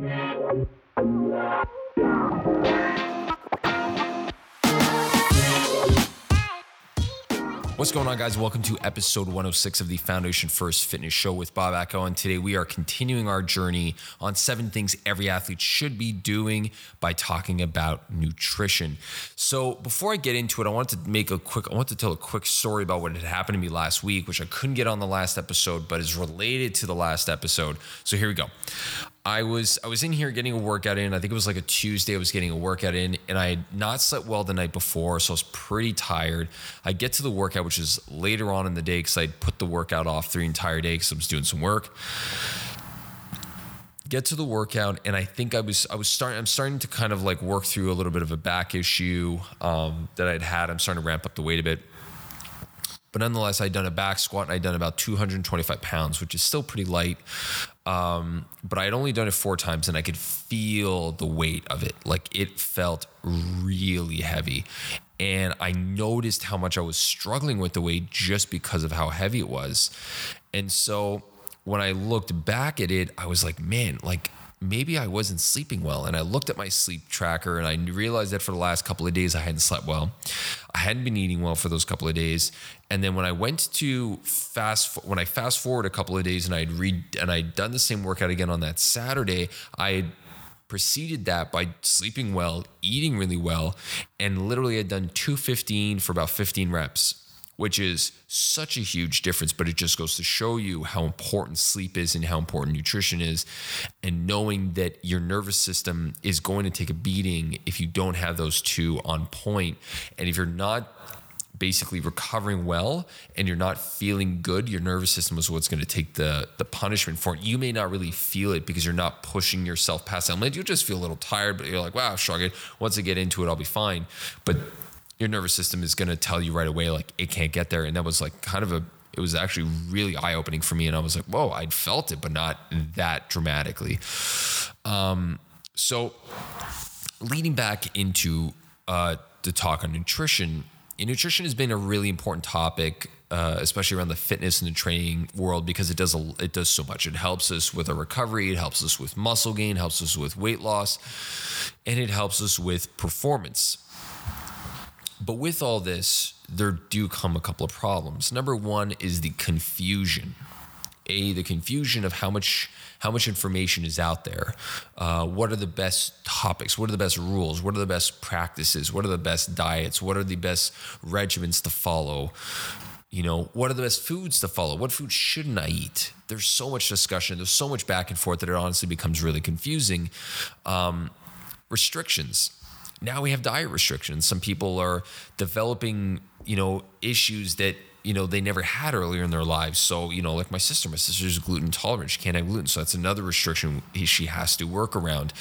What's going on, guys? Welcome to episode 106 of the Foundation First Fitness Show with Bob Acko. And today we are continuing our journey on seven things every athlete should be doing by talking about nutrition. So, before I get into it, I wanted to make a quick, I want to tell a quick story about what had happened to me last week, which I couldn't get on the last episode, but is related to the last episode. So, here we go. I was I was in here getting a workout in. I think it was like a Tuesday. I was getting a workout in, and I had not slept well the night before, so I was pretty tired. I get to the workout, which is later on in the day, because I put the workout off the entire day because I was doing some work. Get to the workout, and I think I was I was starting. I'm starting to kind of like work through a little bit of a back issue um, that I'd had. I'm starting to ramp up the weight a bit. But nonetheless, I'd done a back squat and I'd done about 225 pounds, which is still pretty light. Um, but I had only done it four times and I could feel the weight of it. Like it felt really heavy. And I noticed how much I was struggling with the weight just because of how heavy it was. And so when I looked back at it, I was like, man, like maybe I wasn't sleeping well. And I looked at my sleep tracker and I realized that for the last couple of days I hadn't slept well. I hadn't been eating well for those couple of days. And then when I went to fast when I fast forward a couple of days and I'd read and I'd done the same workout again on that Saturday, I had preceded that by sleeping well, eating really well, and literally had done 215 for about 15 reps which is such a huge difference. But it just goes to show you how important sleep is and how important nutrition is. And knowing that your nervous system is going to take a beating if you don't have those two on point. And if you're not basically recovering well and you're not feeling good, your nervous system is what's going to take the the punishment for it. You may not really feel it because you're not pushing yourself past that limit. You'll just feel a little tired, but you're like, wow, shrug it. Once I get into it, I'll be fine. But your nervous system is going to tell you right away like it can't get there. And that was like kind of a it was actually really eye opening for me. And I was like whoa I'd felt it but not that dramatically. Um, so leading back into uh, the talk on nutrition nutrition has been a really important topic uh, especially around the fitness and the training world because it does a, it does so much. It helps us with our recovery, it helps us with muscle gain, helps us with weight loss, and it helps us with performance. But with all this, there do come a couple of problems. Number one is the confusion. A, the confusion of how much how much information is out there. Uh, what are the best topics? What are the best rules? What are the best practices? What are the best diets? What are the best regimens to follow? You know, what are the best foods to follow? What foods shouldn't I eat? There's so much discussion. There's so much back and forth that it honestly becomes really confusing. Um, restrictions now we have diet restrictions. Some people are developing, you know, issues that you know they never had earlier in their lives. So you know, like my sister, my sister's gluten intolerant; she can't have gluten, so that's another restriction she has to work around.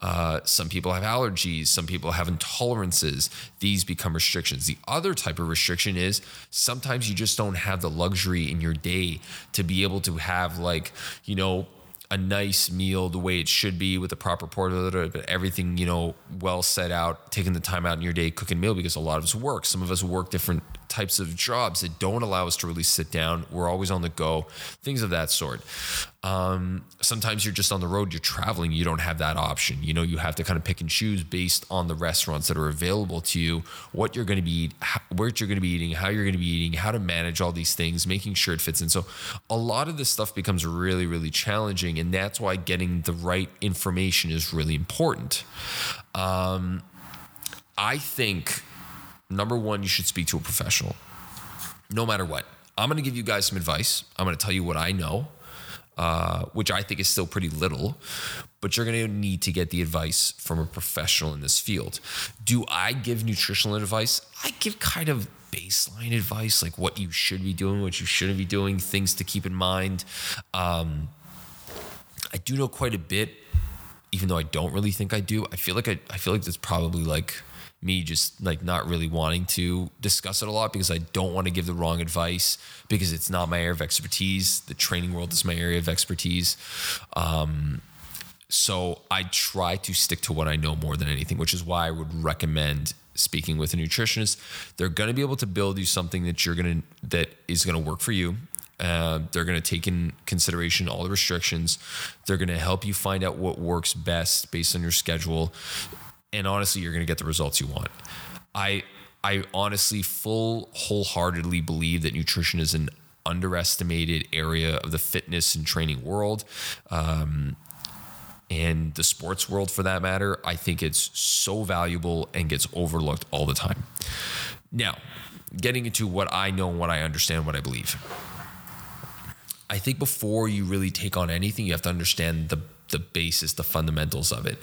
Uh, some people have allergies, some people have intolerances. These become restrictions. The other type of restriction is sometimes you just don't have the luxury in your day to be able to have like you know a nice meal the way it should be with the proper portion, but everything, you know, well set out, taking the time out in your day, cooking meal because a lot of us work. Some of us work different types of jobs that don't allow us to really sit down. We're always on the go, things of that sort. Um, sometimes you're just on the road, you're traveling, you don't have that option. You know, you have to kind of pick and choose based on the restaurants that are available to you, what you're going to be, where you're going to be eating, how you're going to be eating, how to manage all these things, making sure it fits in. So, a lot of this stuff becomes really, really challenging, and that's why getting the right information is really important. Um, I think number one, you should speak to a professional, no matter what. I'm going to give you guys some advice. I'm going to tell you what I know, uh, which I think is still pretty little, but you're going to need to get the advice from a professional in this field. Do I give nutritional advice? I give kind of baseline advice, like what you should be doing, what you shouldn't be doing, things to keep in mind. Um, I do know quite a bit, even though I don't really think I do. I feel like I, I feel like that's probably like me just like not really wanting to discuss it a lot because I don't want to give the wrong advice because it's not my area of expertise. The training world is my area of expertise. Um, so I try to stick to what I know more than anything, which is why I would recommend speaking with a nutritionist. They're going to be able to build you something that you're going to that is going to work for you Uh, they're going to take in consideration all the restrictions. They're going to help you find out what works best based on your schedule. And honestly, you're going to get the results you want. I I honestly full wholeheartedly believe that nutrition is an underestimated area of the fitness and training world. Um, and the sports world for that matter, I think it's so valuable and gets overlooked all the time. Now, getting into what I know, what I understand, what I believe. I think before you really take on anything, you have to understand the the basis, the fundamentals of it.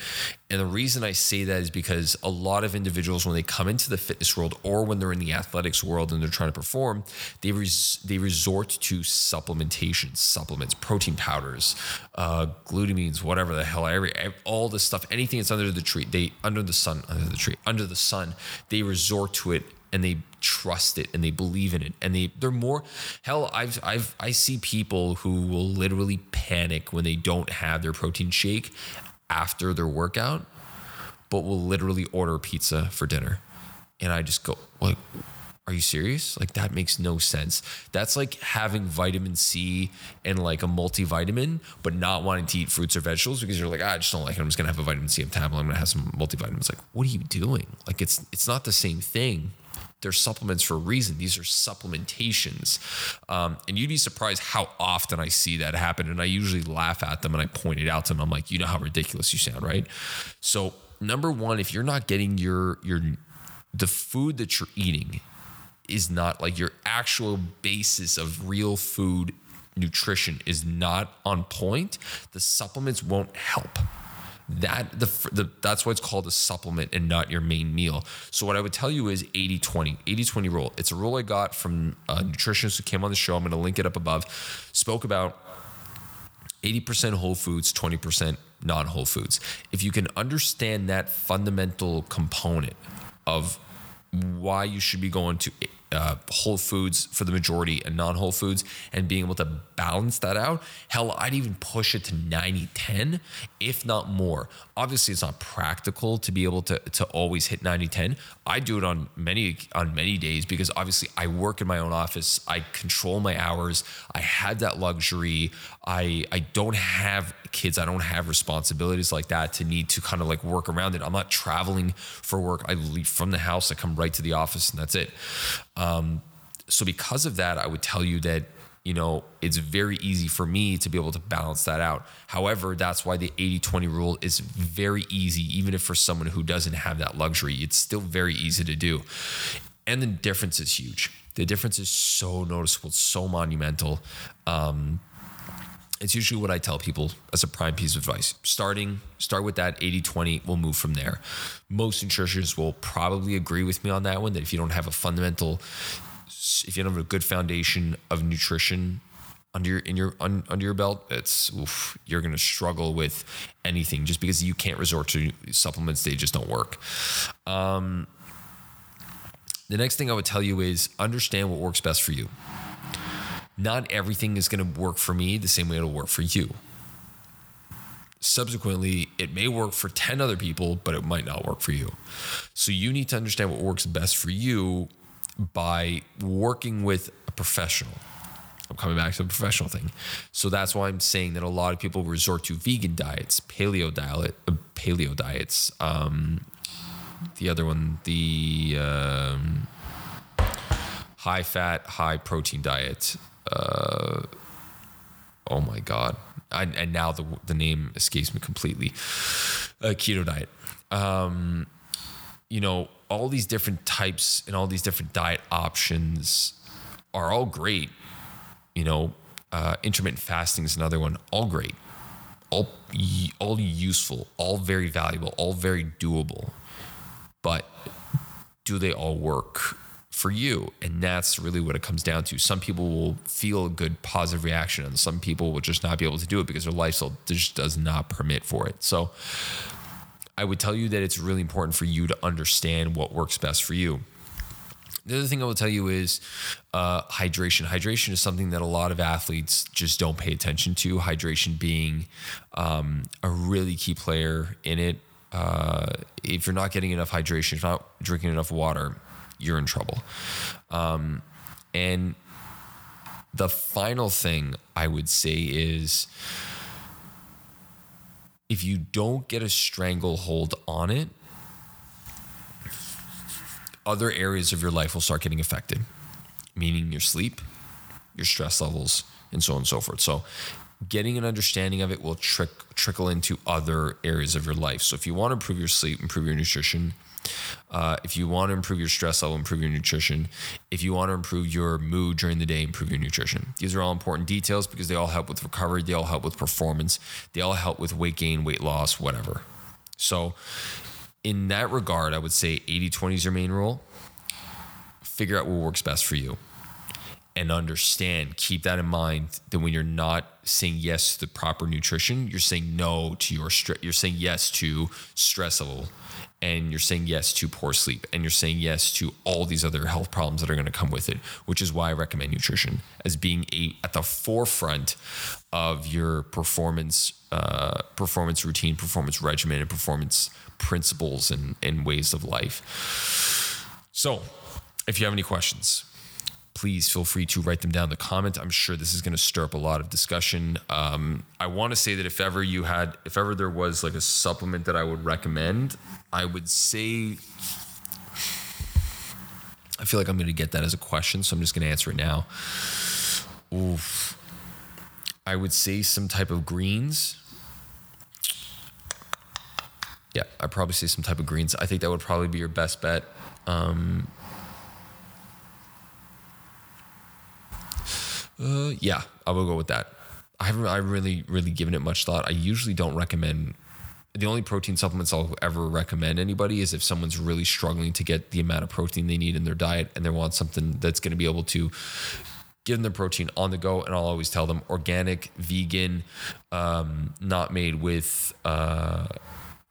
And the reason I say that is because a lot of individuals, when they come into the fitness world or when they're in the athletics world and they're trying to perform, they res- they resort to supplementation, supplements, protein powders, uh, glutamines, whatever the hell, every, all this stuff, anything that's under the tree, they under the sun, under the tree, under the sun, they resort to it and they trust it and they believe in it and they they're more hell I've I've I see people who will literally panic when they don't have their protein shake after their workout but will literally order pizza for dinner and I just go like are you serious? Like that makes no sense. That's like having vitamin C and like a multivitamin, but not wanting to eat fruits or vegetables because you're like, ah, I just don't like it. I'm just gonna have a vitamin C tablet. I'm gonna have some multivitamins. Like, what are you doing? Like it's it's not the same thing. They're supplements for a reason. These are supplementations. Um, and you'd be surprised how often I see that happen. And I usually laugh at them and I point it out to them. I'm like, you know how ridiculous you sound, right? So number one, if you're not getting your your the food that you're eating is not like your actual basis of real food nutrition is not on point, the supplements won't help that the, the that's why it's called a supplement and not your main meal. So what i would tell you is 80 20 80 20 rule. It's a rule i got from a nutritionist who came on the show. I'm going to link it up above. Spoke about 80% whole foods 20% non-whole foods. If you can understand that fundamental component of why you should be going to uh, whole foods for the majority and non whole foods and being able to balance that out. Hell, I'd even push it to 90 10, if not more. Obviously, it's not practical to be able to, to always hit 90 10. I do it on many on many days because obviously I work in my own office. I control my hours. I had that luxury. I I don't have kids. I don't have responsibilities like that to need to kind of like work around it. I'm not traveling for work. I leave from the house. I come right to the office and that's it. Um, so because of that, I would tell you that you know, it's very easy for me to be able to balance that out. However, that's why the 80 20 rule is very easy, even if for someone who doesn't have that luxury, it's still very easy to do. And the difference is huge. The difference is so noticeable, so monumental. Um, it's usually what I tell people as a prime piece of advice. Starting, start with that 80 20, we'll move from there. Most nutritionists will probably agree with me on that one that if you don't have a fundamental if you don't have a good foundation of nutrition under your in your un, under your belt, it's oof, you're going to struggle with anything just because you can't resort to supplements. They just don't work. Um, the next thing I would tell you is understand what works best for you. Not everything is going to work for me the same way it'll work for you. Subsequently, it may work for 10 other people, but it might not work for you. So you need to understand what works best for you by working with a professional. I'm coming back to the professional thing. So that's why I'm saying that a lot of people resort to vegan diets, paleo diet, uh, paleo diets. Um, the other one, the um, high fat, high protein diet. Uh, oh my god! I, and now the the name escapes me completely. Uh, keto diet. Um, you know, all these different types and all these different diet options are all great. You know, uh, intermittent fasting is another one, all great, all all useful, all very valuable, all very doable. But do they all work for you? And that's really what it comes down to. Some people will feel a good positive reaction, and some people will just not be able to do it because their lifestyle just does not permit for it. So I would tell you that it's really important for you to understand what works best for you. The other thing I will tell you is uh, hydration. Hydration is something that a lot of athletes just don't pay attention to. Hydration being um, a really key player in it. Uh, if you're not getting enough hydration, if you're not drinking enough water, you're in trouble. Um, and the final thing I would say is if you don't get a stranglehold on it, other areas of your life will start getting affected, meaning your sleep, your stress levels, and so on and so forth. So, getting an understanding of it will trick, trickle into other areas of your life. So, if you want to improve your sleep, improve your nutrition, uh, if you want to improve your stress level, improve your nutrition. If you want to improve your mood during the day, improve your nutrition. These are all important details because they all help with recovery, they all help with performance, they all help with weight gain, weight loss, whatever. So, in that regard, I would say 80 20 is your main rule. Figure out what works best for you and understand, keep that in mind that when you're not saying yes to the proper nutrition, you're saying no to your stress, you're saying yes to stress level and you're saying yes to poor sleep and you're saying yes to all these other health problems that are going to come with it which is why i recommend nutrition as being a, at the forefront of your performance uh, performance routine performance regimen and performance principles and, and ways of life. So if you have any questions please feel free to write them down in the comment. I'm sure this is going to stir up a lot of discussion. Um, I want to say that if ever you had, if ever there was like a supplement that I would recommend, I would say, I feel like I'm going to get that as a question, so I'm just going to answer it now. Oof. I would say some type of greens. Yeah, I'd probably say some type of greens. I think that would probably be your best bet. Um, Uh, yeah, I will go with that. I haven't I really really given it much thought. I usually don't recommend the only protein supplements I'll ever recommend anybody is if someone's really struggling to get the amount of protein they need in their diet and they want something that's going to be able to give them the protein on the go. And I'll always tell them organic, vegan, um, not made with uh,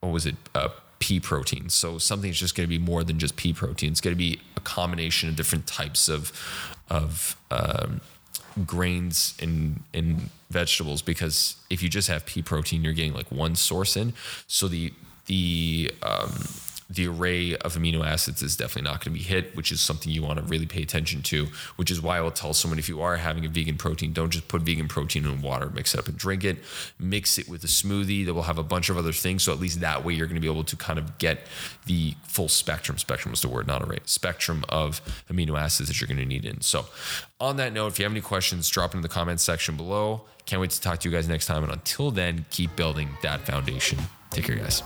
what was it? Uh, pea protein. So something's just going to be more than just pea protein. It's going to be a combination of different types of of um, grains and in vegetables because if you just have pea protein, you're getting like one source in. So the the um, the array of amino acids is definitely not going to be hit, which is something you want to really pay attention to. Which is why I will tell someone if you are having a vegan protein, don't just put vegan protein in water, mix it up and drink it. Mix it with a smoothie that will have a bunch of other things. So at least that way you're going to be able to kind of get the full spectrum. Spectrum is the word, not array. Spectrum of amino acids that you're going to need in. So on that note, if you have any questions, drop them in the comments section below. Can't wait to talk to you guys next time. And until then, keep building that foundation. Take care, guys.